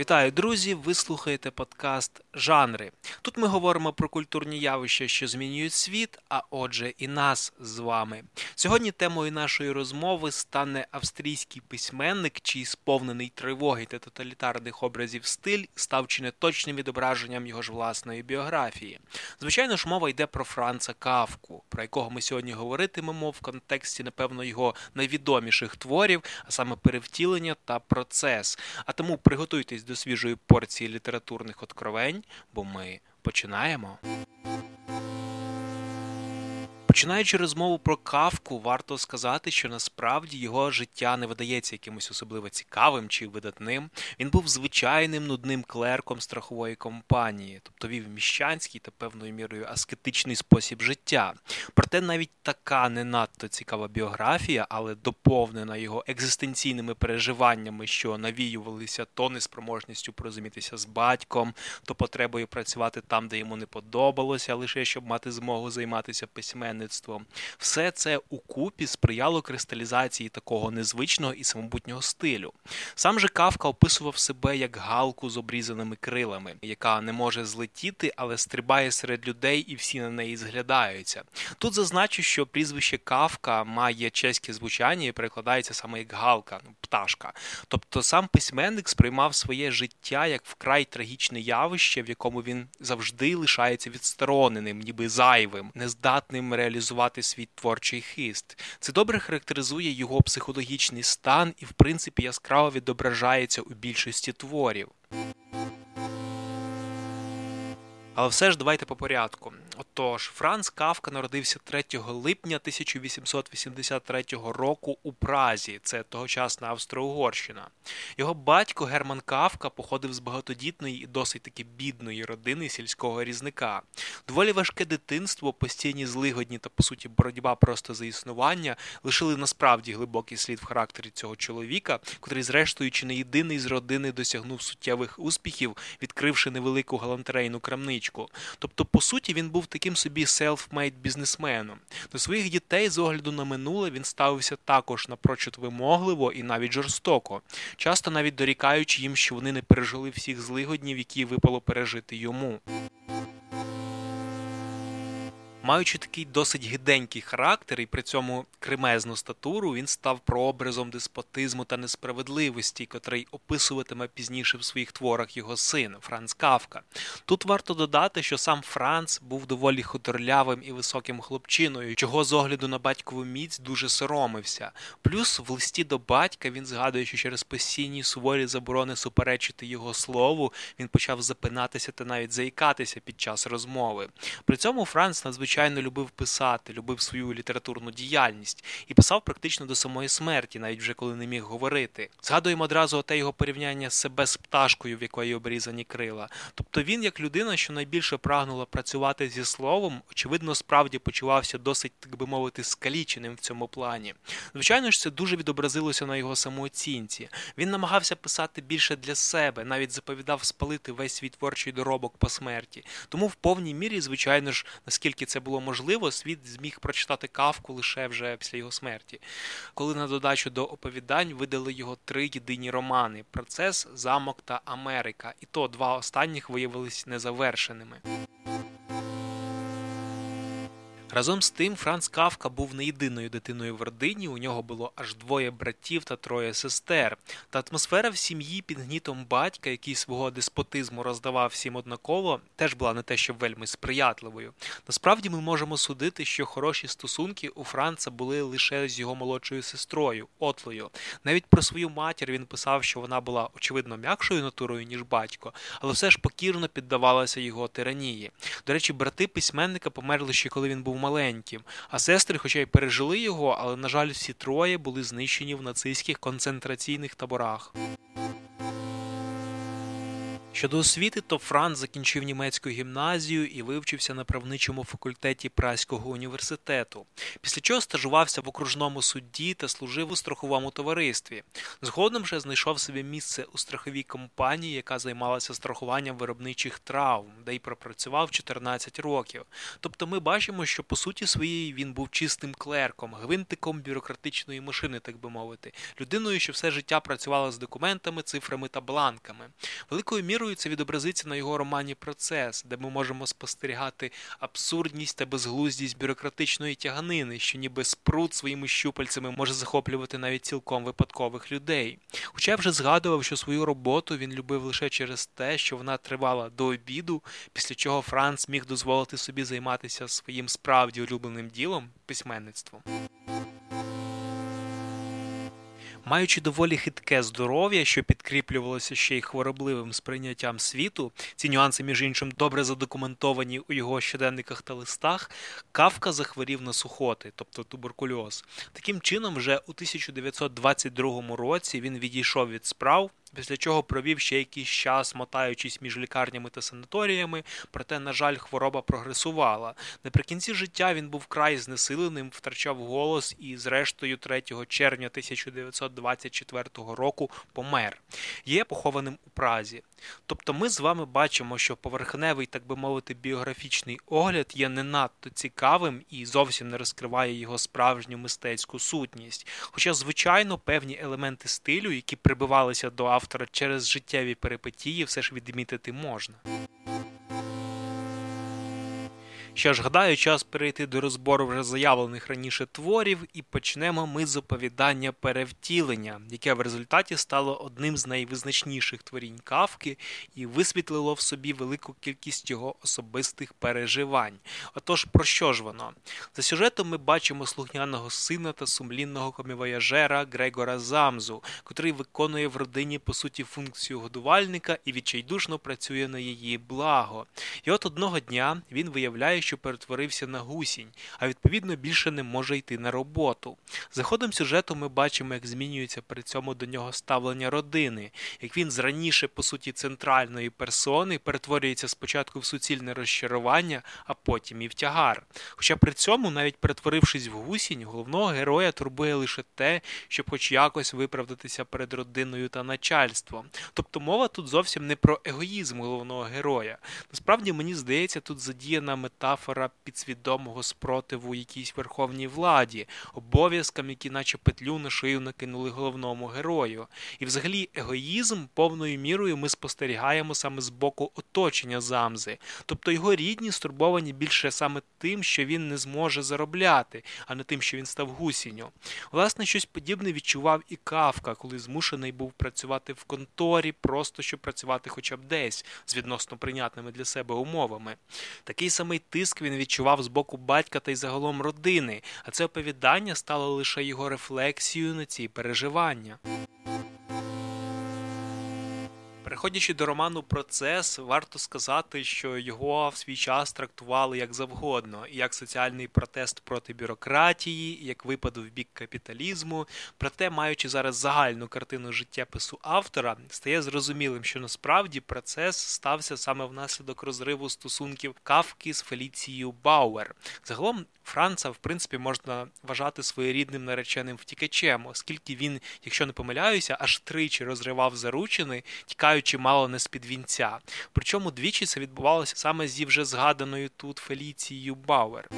Вітаю, друзі! Ви слухаєте подкаст Жанри. Тут ми говоримо про культурні явища, що змінюють світ, а отже, і нас з вами. Сьогодні темою нашої розмови стане австрійський письменник, чий сповнений тривоги та тоталітарних образів стиль став чи не точним відображенням його ж власної біографії. Звичайно ж, мова йде про Франца Кавку, про якого ми сьогодні говоритимемо в контексті, напевно, його найвідоміших творів, а саме перевтілення та процес. А тому приготуйтесь до свіжої порції літературних откровень, бо ми починаємо. Починаючи розмову про кавку, варто сказати, що насправді його життя не видається якимось особливо цікавим чи видатним. Він був звичайним нудним клерком страхової компанії, тобто вів міщанський та певною мірою аскетичний спосіб життя. Проте навіть така не надто цікава біографія, але доповнена його екзистенційними переживаннями, що навіювалися то неспроможністю порозумітися з батьком, то потребою працювати там, де йому не подобалося, лише щоб мати змогу займатися письменним письменництво. Все це укупі сприяло кристалізації такого незвичного і самобутнього стилю. Сам же Кавка описував себе як галку з обрізаними крилами, яка не може злетіти, але стрибає серед людей, і всі на неї зглядаються. Тут зазначу, що прізвище Кавка має чеське звучання і перекладається саме як галка, ну, пташка. Тобто сам письменник сприймав своє життя як вкрай трагічне явище, в якому він завжди лишається відстороненим, ніби зайвим, нездатним реалізувати свій творчий хист. Це добре характеризує його психологічний стан і, в принципі, яскраво відображається у більшості творів. Але все ж давайте по порядку. Отож, Франц Кавка народився 3 липня 1883 року у Празі, це тогочасна Австро-Угорщина. Його батько Герман Кавка походив з багатодітної і досить таки бідної родини сільського різника. Доволі важке дитинство, постійні злигодні та, по суті, боротьба просто за існування лишили насправді глибокий слід в характері цього чоловіка, котрий, зрештою, чи не єдиний з родини досягнув суттєвих успіхів, відкривши невелику галантерейну крамничку. Тобто, по суті, він був таким собі self-made бізнесменом. До своїх дітей з огляду на минуле він ставився також напрочуд вимогливо і навіть жорстоко, часто навіть дорікаючи їм, що вони не пережили всіх злигоднів, які випало пережити йому. Маючи такий досить гиденький характер і при цьому кремезну статуру, він став прообразом деспотизму та несправедливості, котрий описуватиме пізніше в своїх творах його син Франц Кавка. Тут варто додати, що сам Франц був доволі худорлявим і високим хлопчиною, чого з огляду на батькову міць дуже соромився. Плюс в листі до батька він згадує, що через постійні суворі заборони суперечити його слову, він почав запинатися та навіть заїкатися під час розмови. При цьому Франц надзвичайно надзвичайно любив писати, любив свою літературну діяльність і писав практично до самої смерті, навіть вже коли не міг говорити. Згадуємо одразу те його порівняння себе з пташкою, в якої обрізані крила. Тобто він, як людина, що найбільше прагнула працювати зі словом, очевидно, справді почувався досить, так би мовити, скаліченим в цьому плані. Звичайно ж, це дуже відобразилося на його самооцінці. Він намагався писати більше для себе, навіть заповідав спалити весь свій творчий доробок по смерті. Тому в повній мірі, звичайно ж, наскільки це було було можливо, світ зміг прочитати кавку лише вже після його смерті. Коли на додачу до оповідань видали його три єдині романи: Процес, Замок та Америка. І то два останніх виявились незавершеними. Разом з тим, Франц Кавка був не єдиною дитиною в родині. У нього було аж двоє братів та троє сестер. Та атмосфера в сім'ї під гнітом батька, який свого деспотизму роздавав всім однаково, теж була не те, що вельми сприятливою. Насправді ми можемо судити, що хороші стосунки у Франца були лише з його молодшою сестрою, Отлою. Навіть про свою матір він писав, що вона була очевидно м'якшою натурою, ніж батько, але все ж покірно піддавалася його тиранії. До речі, брати письменника померли ще коли він був маленьким, а сестри, хоча й пережили його, але, на жаль, всі троє були знищені в нацистських концентраційних таборах. Щодо освіти, то Франц закінчив німецьку гімназію і вивчився на правничому факультеті Праського університету, після чого стажувався в окружному судді та служив у страховому товаристві. Згодом же знайшов собі місце у страховій компанії, яка займалася страхуванням виробничих травм, де й пропрацював 14 років. Тобто ми бачимо, що по суті своєї він був чистим клерком, гвинтиком бюрократичної машини, так би мовити, людиною, що все життя працювала з документами, цифрами та бланками. Великою мірою мірою це відобразиться на його романі Процес, де ми можемо спостерігати абсурдність та безглуздість бюрократичної тяганини, що ніби спрут своїми щупальцями може захоплювати навіть цілком випадкових людей. Хоча я вже згадував, що свою роботу він любив лише через те, що вона тривала до обіду, після чого Франц міг дозволити собі займатися своїм справді улюбленим ділом письменництвом. Маючи доволі хитке здоров'я, що підкріплювалося ще й хворобливим сприйняттям світу, ці нюанси, між іншим, добре задокументовані у його щоденниках та листах, Кавка захворів на сухоти, тобто туберкульоз. Таким чином, вже у 1922 році він відійшов від справ після чого провів ще якийсь час, мотаючись між лікарнями та санаторіями, проте, на жаль, хвороба прогресувала. Наприкінці життя він був край знесиленим, втрачав голос і, зрештою, 3 червня 1924 року помер. Є похованим у Празі. Тобто ми з вами бачимо, що поверхневий, так би мовити, біографічний огляд є не надто цікавим і зовсім не розкриває його справжню мистецьку сутність. Хоча, звичайно, певні елементи стилю, які прибивалися до автора через життєві перипетії, все ж відмітити можна. Що ж, гадаю, час перейти до розбору вже заявлених раніше творів, і почнемо ми з оповідання перевтілення, яке в результаті стало одним з найвизначніших творінь кавки і висвітлило в собі велику кількість його особистих переживань. Отож, про що ж воно? За сюжетом ми бачимо слухняного сина та сумлінного комівояжера Грегора Замзу, котрий виконує в родині по суті функцію годувальника і відчайдушно працює на її благо. І от одного дня він виявляє, що перетворився на гусінь, а відповідно більше не може йти на роботу. За ходом сюжету ми бачимо, як змінюється при цьому до нього ставлення родини, як він з раніше, по суті, центральної персони перетворюється спочатку в суцільне розчарування, а потім і в тягар. Хоча при цьому, навіть перетворившись в гусінь, головного героя турбує лише те, щоб хоч якось виправдатися перед родиною та начальством. Тобто мова тут зовсім не про егоїзм головного героя. Насправді мені здається, тут задіяна мета метафора підсвідомого спротиву якійсь верховній владі, обов'язкам, які, наче петлю на шию накинули головному герою. І взагалі егоїзм повною мірою ми спостерігаємо саме з боку оточення замзи, тобто його рідні стурбовані більше саме тим, що він не зможе заробляти, а не тим, що він став гусінню. Власне, щось подібне відчував і Кавка, коли змушений був працювати в конторі, просто щоб працювати хоча б десь з відносно прийнятними для себе умовами. Такий самий тиск тиск він відчував з боку батька та й загалом родини, а це оповідання стало лише його рефлексією на ці переживання. Переходячи до роману Процес, варто сказати, що його в свій час трактували як завгодно, як соціальний протест проти бюрократії, як випад в бік капіталізму. Проте, маючи зараз загальну картину життєпису автора, стає зрозумілим, що насправді процес стався саме внаслідок розриву стосунків Кафки з Феліцією Бауер. Загалом Франца, в принципі, можна вважати своєрідним нареченим втікачем, оскільки він, якщо не помиляюся, аж тричі розривав заручини, тікаючи мало не з під вінця. Причому двічі це відбувалося саме зі вже згаданою тут Феліцією Бауер.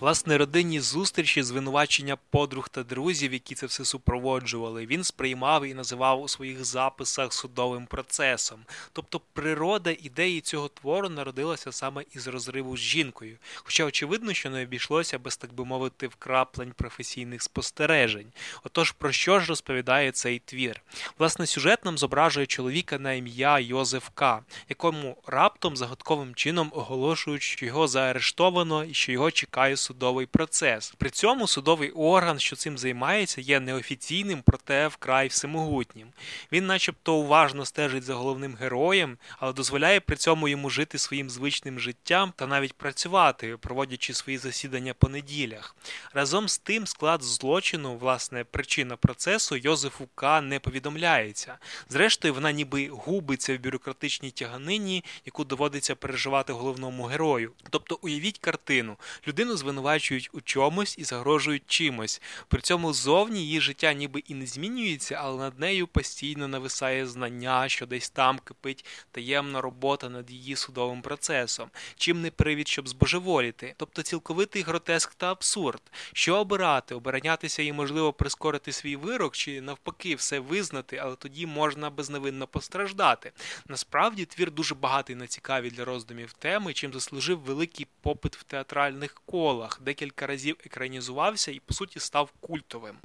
Власне, родинні зустрічі, звинувачення подруг та друзів, які це все супроводжували, він сприймав і називав у своїх записах судовим процесом. Тобто природа ідеї цього твору народилася саме із розриву з жінкою. Хоча очевидно, що не обійшлося без, так би мовити, вкраплень професійних спостережень. Отож, про що ж розповідає цей твір? Власне, сюжет нам зображує чоловіка на ім'я Йозеф К., якому раптом загадковим чином оголошують, що його заарештовано і що його чекає судовий процес. При цьому судовий орган, що цим займається, є неофіційним, проте вкрай всемогутнім. Він, начебто, уважно стежить за головним героєм, але дозволяє при цьому йому жити своїм звичним життям та навіть працювати, проводячи свої засідання по неділях. Разом з тим, склад злочину, власне, причина процесу Йозефу К. не повідомляється. Зрештою, вона ніби губиться в бюрократичній тяганині, яку доводиться переживати головному герою. Тобто, уявіть картину: людину звинувачують у чомусь і загрожують чимось. При цьому зовні її життя ніби і не змінюється, але над нею постійно нависає знання, що десь там кипить таємна робота над її судовим процесом, чим не привід, щоб збожеволіти. Тобто цілковитий гротеск та абсурд. Що обирати, оборонятися і, можливо, прискорити свій вирок, чи навпаки, все визнати, але тоді можна безневинно постраждати. Насправді твір дуже багатий на цікаві для роздумів теми, чим заслужив великий попит в театральних колах, декілька разів екранізувався і, по суті, став культовим.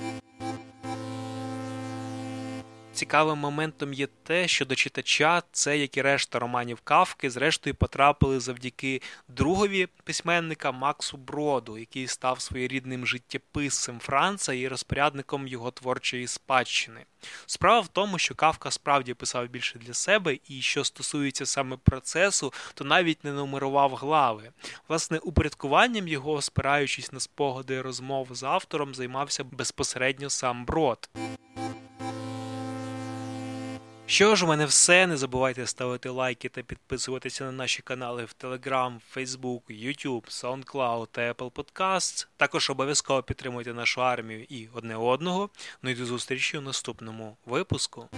Цікавим моментом є те, що до читача це, як і решта романів Кавки, зрештою потрапили завдяки другові письменника Максу Броду, який став своєрідним життєписцем Франца і розпорядником його творчої спадщини. Справа в тому, що Кавка справді писав більше для себе, і що стосується саме процесу, то навіть не нумерував глави. Власне, упорядкуванням його, спираючись на спогади розмов з автором, займався безпосередньо сам Брод. Що ж, у мене все. Не забувайте ставити лайки та підписуватися на наші канали в Telegram, Facebook, YouTube, SoundCloud та Apple Podcasts. Також обов'язково підтримуйте нашу армію і одне одного. Ну і до зустрічі у наступному випуску.